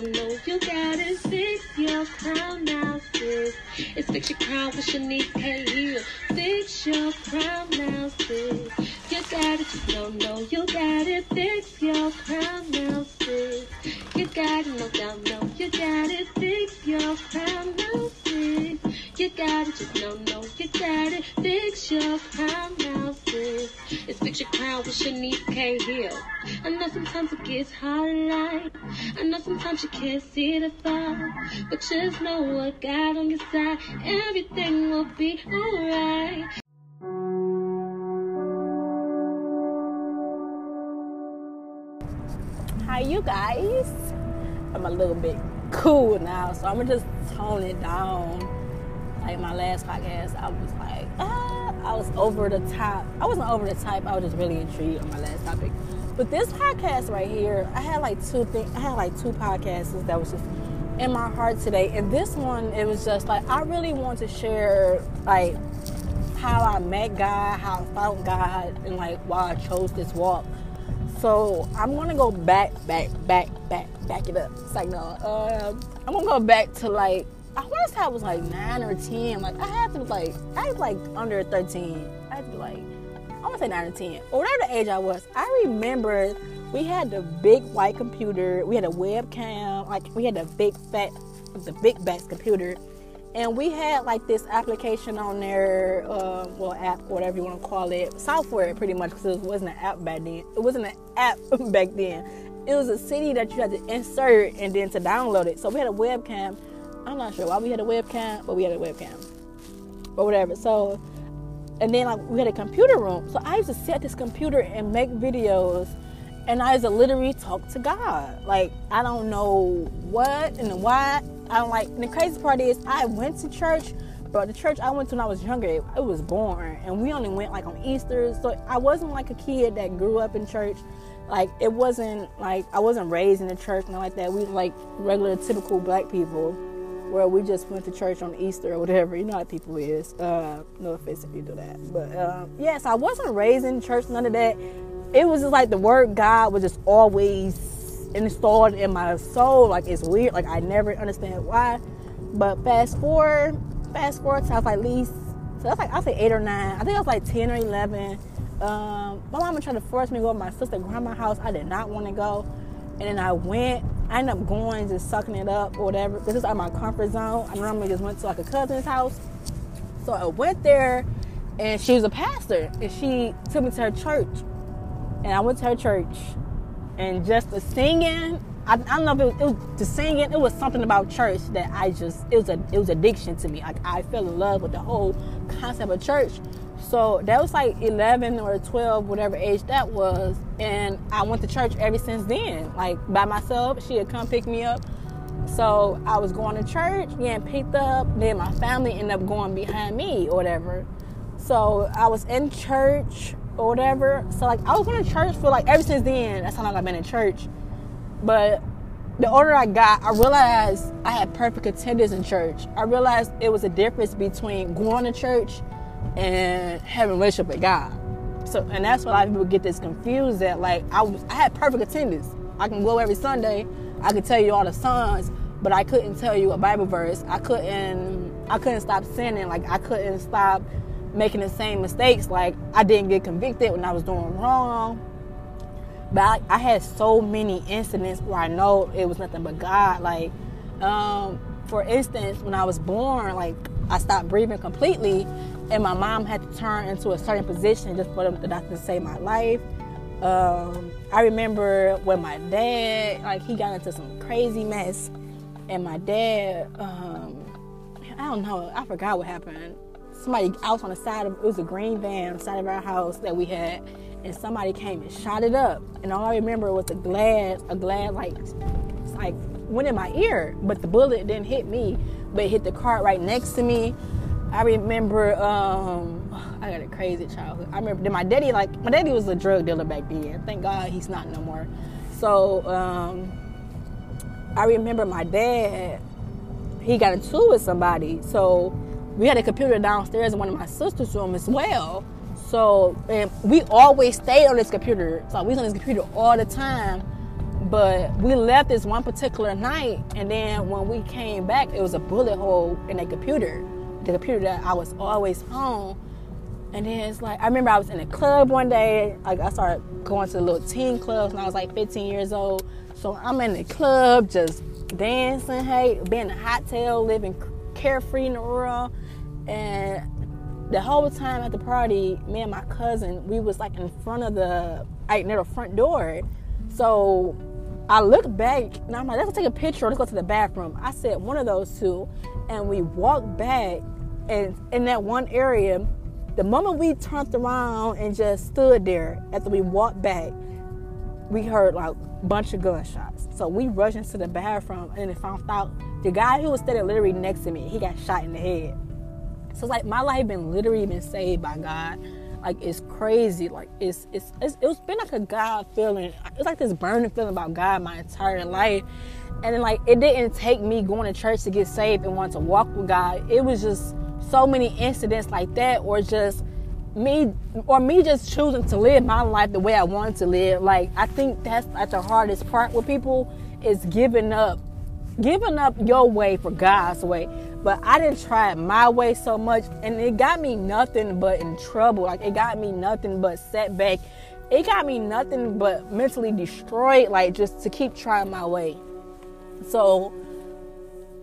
don't you got it. Fix your crown now, sis. It's fix your crown with Shanice K. Hill. Fix your crown now, sis. You got it, just don't know you got it. Fix your crown now, sis. You got it, no doubt, no, you got it. Fix your crown now, sis. You got it, just don't know you got it. Fix your crown now, sis. It's fix your crown with Shanice K. Hill. I know sometimes it gets hard know sometimes you can't see the far. But just know what God on your side. Everything will be alright. Hi, you guys. I'm a little bit cool now, so I'm gonna just tone it down. Like my last podcast, I was like, ah, I was over the top. I wasn't over the top. I was just really intrigued on my last topic. But this podcast right here, I had like two things. I had like two podcasts that was just in my heart today, and this one, it was just like I really want to share like how I met God, how I found God, and like why I chose this walk. So I'm gonna go back, back, back, back, back it up. It's like no, um, I'm gonna go back to like I want to say I was like nine or ten. Like I had to like I was like under thirteen. I had to like I want to say nine or ten or whatever the age I was. I remember we had the big white computer. We had a webcam. Like we had the big fat, the big back computer, and we had like this application on there, uh, well, app, whatever you want to call it, software, pretty much, because it wasn't an app back then. It wasn't an app back then. It was a CD that you had to insert and then to download it. So we had a webcam. I'm not sure why we had a webcam, but we had a webcam, or whatever. So, and then like we had a computer room. So I used to sit at this computer and make videos and I used to literally talk to God. Like I don't know what and why. I don't like. And the crazy part is, I went to church, but the church I went to when I was younger, it, it was born, and we only went like on Easter. So I wasn't like a kid that grew up in church. Like it wasn't like I wasn't raised in the church and like that. We like regular, typical black people, where we just went to church on Easter or whatever. You know how people is. Uh, no offense if you do that, but uh, yes, I wasn't raised in church. None of that it was just like the word God was just always installed in my soul. Like it's weird. Like I never understand why. But fast forward, fast forward to I was like at least so that's like I say eight or nine. I think I was like ten or eleven. Um, my mama tried to force me to go to my sister grandma's house. I did not want to go. And then I went. I ended up going, just sucking it up or whatever. This is out of my comfort zone. I normally just went to like a cousin's house. So I went there and she was a pastor and she took me to her church and I went to her church, and just the singing. I, I don't know if it was, it was, the singing. It was something about church that I just it was a it was addiction to me. Like I fell in love with the whole concept of church. So that was like 11 or 12, whatever age that was, and I went to church ever since then. Like by myself, she had come pick me up. So I was going to church, getting picked up. Then my family ended up going behind me or whatever. So I was in church or whatever. So like I was going to church for like ever since then. That's how long I've been in church. But the older I got, I realized I had perfect attendance in church. I realized it was a difference between going to church and having relationship with God. So and that's why a lot of people get this confused that like I was I had perfect attendance. I can go every Sunday. I could tell you all the songs, but I couldn't tell you a Bible verse. I couldn't I couldn't stop sinning. Like I couldn't stop making the same mistakes. Like I didn't get convicted when I was doing wrong. But I, I had so many incidents where I know it was nothing but God. Like, um, for instance, when I was born, like I stopped breathing completely, and my mom had to turn into a certain position just for the doctor to save my life. Um, I remember when my dad, like, he got into some crazy mess, and my dad, um, I don't know, I forgot what happened. Somebody out on the side of it was a green van side of our house that we had. And somebody came and shot it up. And all i remember was a glass a glass like like went in my ear. But the bullet didn't hit me but it hit the car right next to me i remember um i got a crazy childhood i remember that my daddy like my daddy was a drug dealer back then thank god he's not no more so um i remember my dad he got into with somebody so we had a computer downstairs in one of my sister's room as well. So and we always stayed on this computer. So we was on this computer all the time. But we left this one particular night, and then when we came back, it was a bullet hole in a computer. The computer that I was always home. And then it's like I remember I was in a club one day. Like I started going to the little teen clubs when I was like 15 years old. So I'm in the club just dancing, hey, being in a hot tail, living carefree in the world. And the whole time at the party, me and my cousin, we was like in front of the like near the front door. So I look back and I'm like, let's go take a picture, let's go to the bathroom. I said one of those two, and we walked back and in that one area, the moment we turned around and just stood there after we walked back, we heard like a bunch of gunshots. So we rushed into the bathroom and found out the guy who was standing literally next to me, he got shot in the head. So it's like my life been literally been saved by God. Like it's crazy. Like it's it's, it's it's been like a God feeling. It's like this burning feeling about God my entire life. And then like it didn't take me going to church to get saved and want to walk with God. It was just so many incidents like that, or just me or me just choosing to live my life the way I wanted to live. Like I think that's like the hardest part with people is giving up, giving up your way for God's way. But I didn't try it my way so much, and it got me nothing but in trouble. Like it got me nothing but setback. It got me nothing but mentally destroyed. Like just to keep trying my way. So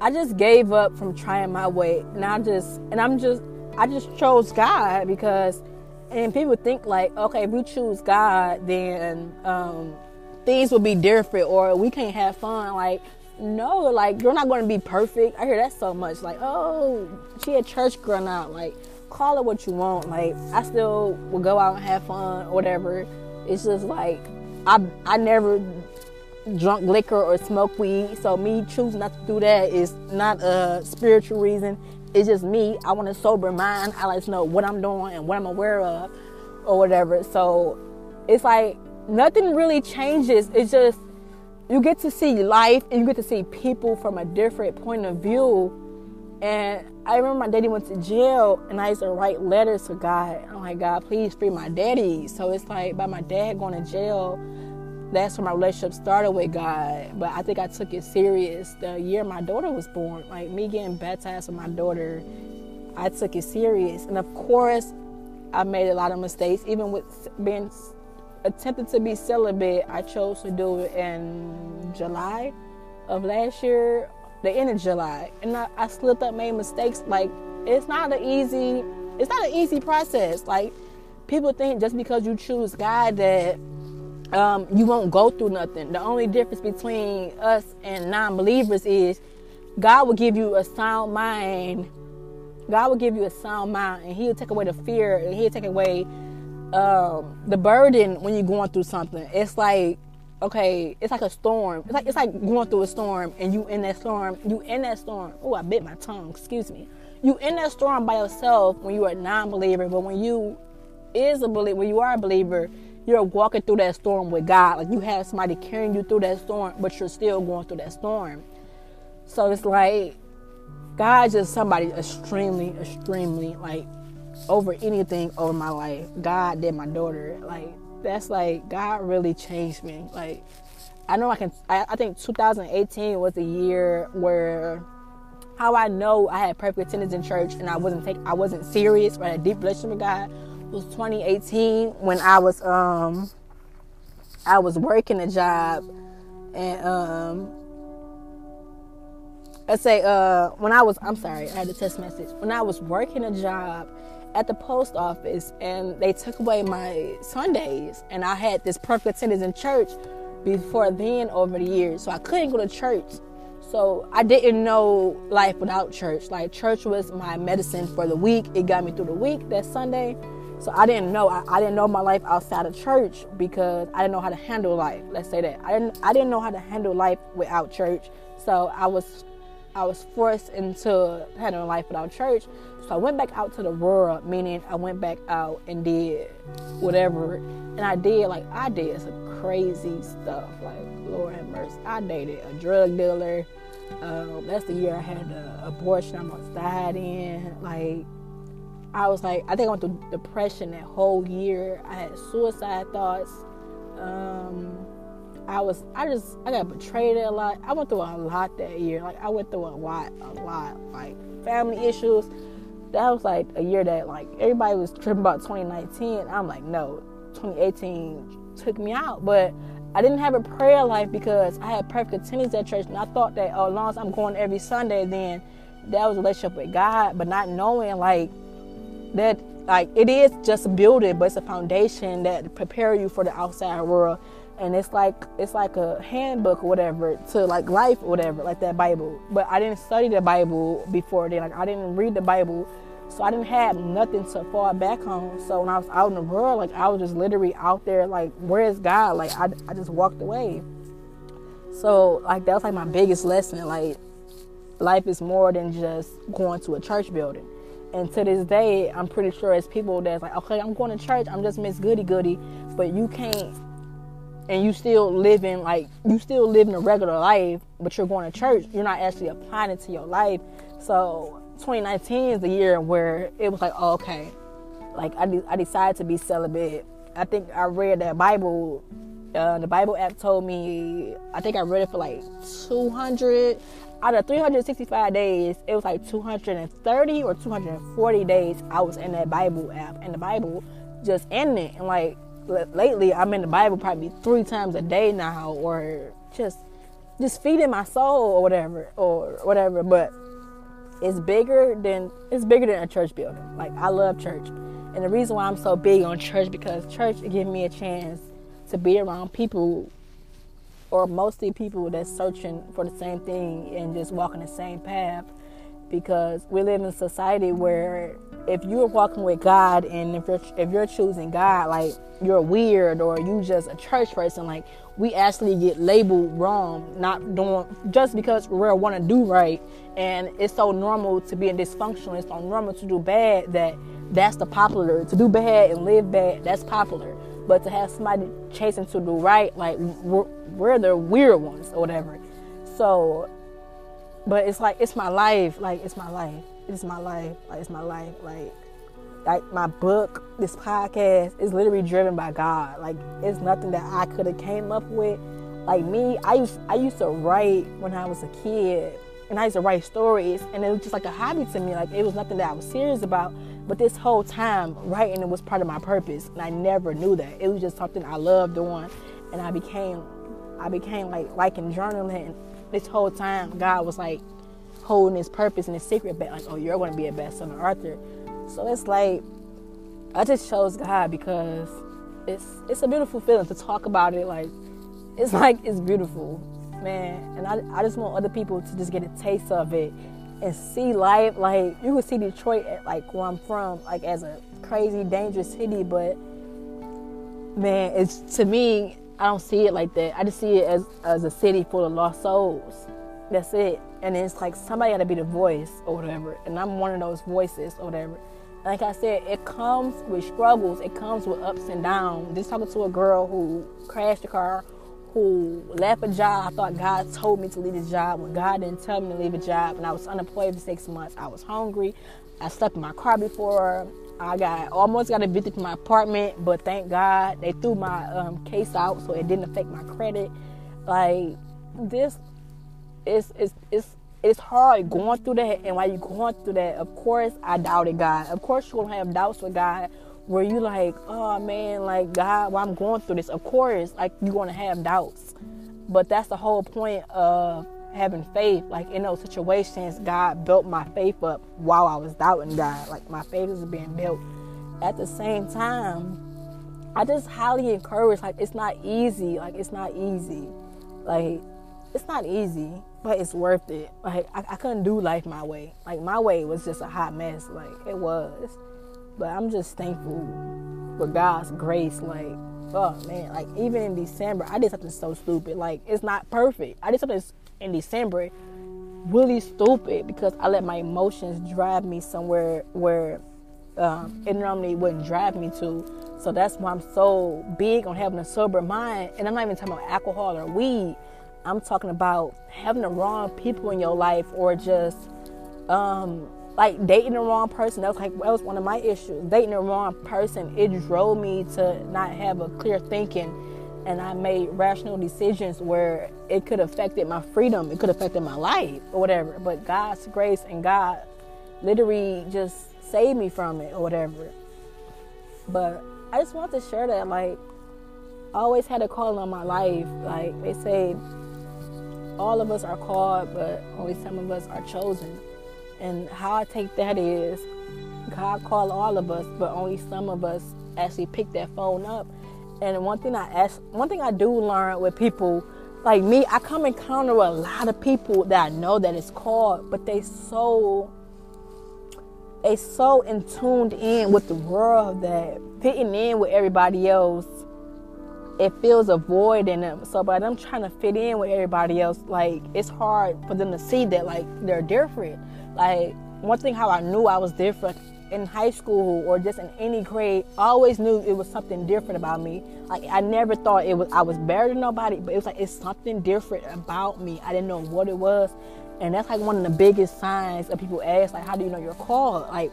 I just gave up from trying my way, and I just and I'm just I just chose God because, and people think like, okay, if we choose God, then um, things will be different, or we can't have fun. Like no, like you're not going to be perfect. I hear that so much. Like, oh, she a church girl now. Like, call it what you want. Like, I still will go out and have fun or whatever. It's just like I I never drunk liquor or smoke weed. So me choosing not to do that is not a spiritual reason. It's just me. I want a sober mind. I like to know what I'm doing and what I'm aware of or whatever. So it's like nothing really changes. It's just you get to see life and you get to see people from a different point of view. And I remember my daddy went to jail and I used to write letters to God. I'm like, God, please free my daddy. So it's like by my dad going to jail, that's when my relationship started with God. But I think I took it serious the year my daughter was born. Like me getting baptized with my daughter, I took it serious. And of course, I made a lot of mistakes, even with being attempted to be celibate, I chose to do it in July of last year, the end of July, and I, I slipped up, made mistakes. Like it's not an easy, it's not an easy process. Like people think just because you choose God that um, you won't go through nothing. The only difference between us and non-believers is God will give you a sound mind. God will give you a sound mind, and He'll take away the fear, and He'll take away um, the burden when you're going through something. It's like okay, it's like a storm. It's like it's like going through a storm and you in that storm. You in that storm. Oh, I bit my tongue. Excuse me. You in that storm by yourself when you are a non-believer, but when you is a believer, when you are a believer, you're walking through that storm with God. Like you have somebody carrying you through that storm, but you're still going through that storm. So it's like God just somebody extremely, extremely like over anything over my life. God did my daughter. Like that's like God really changed me. Like I know I can. I, I think 2018 was the year where how I know I had perfect attendance in church and I wasn't take I wasn't serious or had a deep relationship with God was 2018 when I was um I was working a job and um let's say uh when I was I'm sorry I had a text message when I was working a job at the post office and they took away my Sundays and I had this perfect attendance in church before then over the years. So I couldn't go to church. So I didn't know life without church. Like church was my medicine for the week. It got me through the week that Sunday. So I didn't know I, I didn't know my life outside of church because I didn't know how to handle life. Let's say that. I didn't I didn't know how to handle life without church. So I was I was forced into handling life without church. So I went back out to the world, meaning I went back out and did whatever. And I did, like, I did some crazy stuff. Like, Lord have mercy. I dated a drug dealer. Um, that's the year I had the abortion I almost died in. Like, I was like, I think I went through depression that whole year. I had suicide thoughts. Um, I was, I just, I got betrayed a lot. I went through a lot that year. Like I went through a lot, a lot, like family issues. That was like a year that like everybody was tripping about 2019. I'm like, no, 2018 took me out, but I didn't have a prayer life because I had perfect attendance at church, and I thought that oh, as long as I'm going every Sunday, then that was a relationship with God. But not knowing like that, like it is just a building, but it's a foundation that prepare you for the outside world. And it's like it's like a handbook or whatever to like life or whatever, like that Bible. But I didn't study the Bible before then. Like I didn't read the Bible so I didn't have nothing to fall back on. So when I was out in the world, like I was just literally out there, like, where is God? Like I, I just walked away. So like that was like my biggest lesson. Like life is more than just going to a church building. And to this day, I'm pretty sure it's people that's like, okay, I'm going to church. I'm just Miss Goody Goody, but you can't. And you still living like you still living a regular life, but you're going to church. You're not actually applying it to your life. So 2019 is the year where it was like, oh, okay, like I, de- I decided to be celibate. I think I read that Bible. Uh, the Bible app told me, I think I read it for like 200 out of 365 days. It was like 230 or 240 days I was in that Bible app, and the Bible just in it. And like l- lately, I'm in the Bible probably three times a day now, or just just feeding my soul or whatever, or whatever. But it's bigger than it's bigger than a church building. Like I love church, and the reason why I'm so big on church because church gives me a chance to be around people, or mostly people that's searching for the same thing and just walking the same path. Because we live in a society where if you're walking with God and if you're if you're choosing God, like you're weird or you just a church person, like we actually get labeled wrong, not doing just because we want to do right and it's so normal to be in dysfunction it's so normal to do bad that that's the popular to do bad and live bad that's popular but to have somebody chasing to do right like we're, we're the weird ones or whatever so but it's like it's my life like it's my life it's my life like it's my life like like my book this podcast is literally driven by god like it's nothing that i could have came up with like me i used i used to write when i was a kid and I used to write stories, and it was just like a hobby to me. Like it was nothing that I was serious about. But this whole time, writing it was part of my purpose, and I never knew that. It was just something I loved doing, and I became, I became like liking journaling. This whole time, God was like holding His purpose and His secret back. Like, oh, you're going to be a best-selling author. So it's like I just chose God because it's it's a beautiful feeling to talk about it. Like it's like it's beautiful man. And I, I just want other people to just get a taste of it and see life. Like you can see Detroit, like where I'm from, like as a crazy, dangerous city. But man, it's to me, I don't see it like that. I just see it as as a city full of lost souls. That's it. And it's like somebody got to be the voice or whatever. And I'm one of those voices or whatever. Like I said, it comes with struggles. It comes with ups and downs. Just talking to a girl who crashed a car left a job. I thought God told me to leave a job when God didn't tell me to leave a job. And I was unemployed for six months. I was hungry. I slept in my car before. I got almost got evicted from my apartment, but thank God they threw my um, case out so it didn't affect my credit. Like this, it's it's it's it's hard going through that, and while you're going through that, of course I doubted God. Of course you're gonna have doubts with God where you like, oh man, like God, while I'm going through this, of course, like you're gonna have doubts. But that's the whole point of having faith. Like in those situations, God built my faith up while I was doubting God. Like my faith is being built. At the same time, I just highly encourage, like it's not easy. Like it's not easy. Like it's not easy, but it's worth it. Like I, I couldn't do life my way. Like my way was just a hot mess. Like it was. But I'm just thankful for God's grace. Like, oh man, like even in December, I did something so stupid. Like, it's not perfect. I did something in December really stupid because I let my emotions drive me somewhere where um, it normally wouldn't drive me to. So that's why I'm so big on having a sober mind. And I'm not even talking about alcohol or weed. I'm talking about having the wrong people in your life or just um, like dating the wrong person. That was like that was one of my issues. Dating the wrong person, it drove me to not have a clear thinking and I made rational decisions where it could affected my freedom, it could affected my life or whatever. But God's grace and God literally just saved me from it or whatever. But I just want to share that like I always had a calling on my life. Like they say all of us are called, but only some of us are chosen. And how I take that is God called all of us, but only some of us actually pick that phone up. And one thing I ask, one thing I do learn with people like me, I come encounter a lot of people that I know that is called, but they so they so in tuned in with the world that fitting in with everybody else it feels a void in them. So by them trying to fit in with everybody else, like it's hard for them to see that like they're different. Like one thing how I knew I was different in high school or just in any grade, I always knew it was something different about me. Like I never thought it was I was better than nobody, but it was like it's something different about me. I didn't know what it was. And that's like one of the biggest signs of people ask, like, how do you know you're called? Like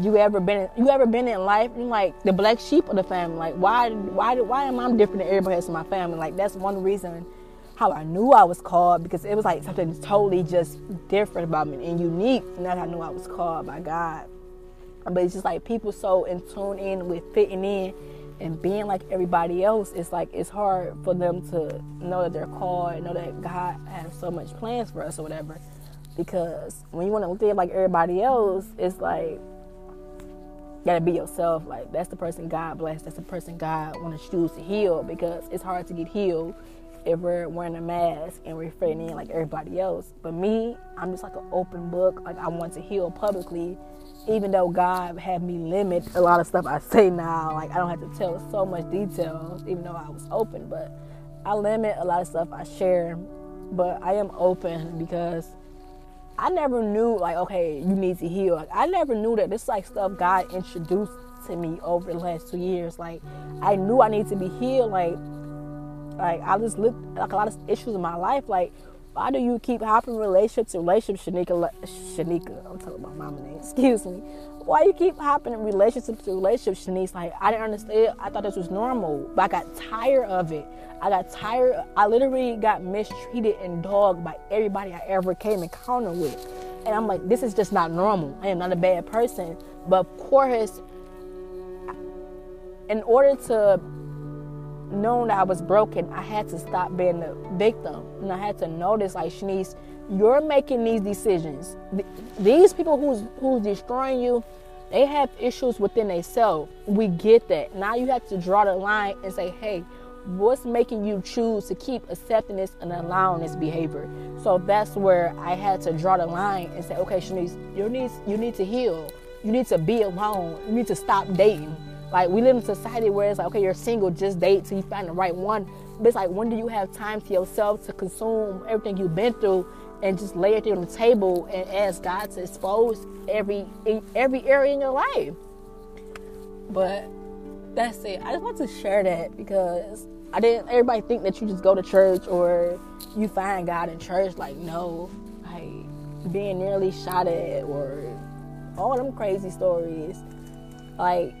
you ever been you ever been in life and like the black sheep of the family? Like why why why am I different than everybody else in my family? Like that's one reason how I knew I was called because it was like something totally just different about me and unique. And that I knew I was called by God. But it's just like people so in tune in with fitting in and being like everybody else, it's like it's hard for them to know that they're called and know that God has so much plans for us or whatever. Because when you want to live like everybody else, it's like you gotta be yourself. Like that's the person God bless. That's the person God want to choose to heal because it's hard to get healed if we're wearing a mask and we're fitting in like everybody else. But me, I'm just like an open book. Like I want to heal publicly even though God had me limit a lot of stuff I say now, like I don't have to tell so much details, even though I was open, but I limit a lot of stuff I share. But I am open because I never knew like, okay, you need to heal. Like I never knew that this like stuff God introduced to me over the last two years. Like I knew I need to be healed. Like like I just looked like a lot of issues in my life. Like why do you keep hopping relationships to relationship, Shanika? Shanika, I'm talking about mama name. Excuse me. Why you keep hopping in relationship to relationship, Shanice? Like I didn't understand. I thought this was normal, but I got tired of it. I got tired. I literally got mistreated and dogged by everybody I ever came encounter with, and I'm like, this is just not normal. I am not a bad person, but of course, in order to knowing that I was broken, I had to stop being the victim. And I had to notice, like, Shanice, you're making these decisions. These people who's who's destroying you, they have issues within themselves. We get that. Now you have to draw the line and say, hey, what's making you choose to keep accepting this and allowing this behavior? So that's where I had to draw the line and say, okay, Shanice, you need you need to heal. You need to be alone. You need to stop dating like we live in a society where it's like, okay, you're single, just date till you find the right one. But it's like, when do you have time to yourself to consume everything you've been through and just lay it on the table and ask God to expose every every area in your life? But that's it. I just want to share that because I didn't. Everybody think that you just go to church or you find God in church. Like no, like being nearly shot at or all them crazy stories. Like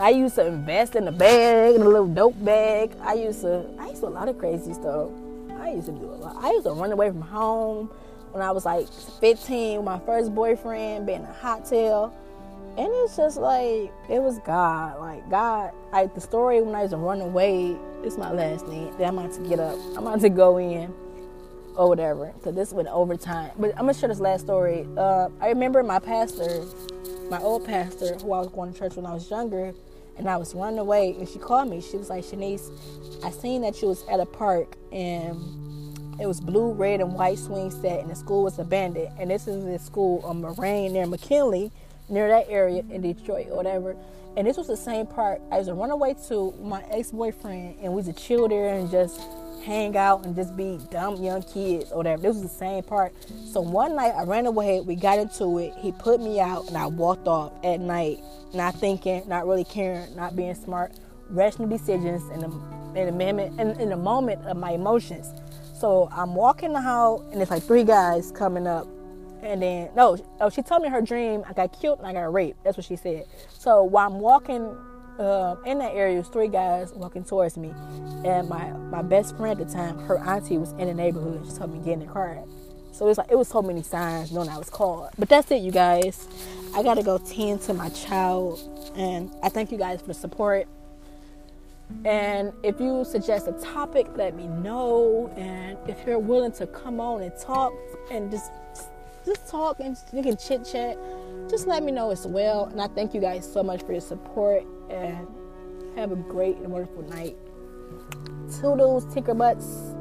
I used to invest in a bag, in a little dope bag. I used to, I used to a lot of crazy stuff. I used to do a lot. I used to run away from home when I was like 15 my first boyfriend, being a hot tail. And it's just like, it was God. Like, God, like the story when I used to run away, it's my last name. Then I'm about to get up. I'm about to go in or whatever. Because this went overtime. But I'm going to share this last story. Uh, I remember my pastor my old pastor, who I was going to church when I was younger, and I was running away, and she called me. She was like, Shanice, I seen that you was at a park, and it was blue, red, and white swing set, and the school was abandoned. And this is the school on Moraine near McKinley, near that area in Detroit or whatever. And this was the same park I was a runaway to my ex-boyfriend, and we was a chill there and just hang out and just be dumb young kids or whatever. This was the same part. So one night I ran away, we got into it, he put me out and I walked off at night, not thinking, not really caring, not being smart, rational decisions in the in the moment in, in the moment of my emotions. So I'm walking the house and it's like three guys coming up and then no, oh she told me her dream I got killed and I got raped. That's what she said. So while I'm walking um, in that area, was three guys walking towards me, and my my best friend at the time, her auntie was in the neighborhood. She told me to get in the car. So it's like it was so many signs knowing I was called. But that's it, you guys. I gotta go tend to my child, and I thank you guys for the support. And if you suggest a topic, let me know. And if you're willing to come on and talk and just just talk and you can chit chat, just let me know as well. And I thank you guys so much for your support and have a great and wonderful night. Toodles, tinker butts.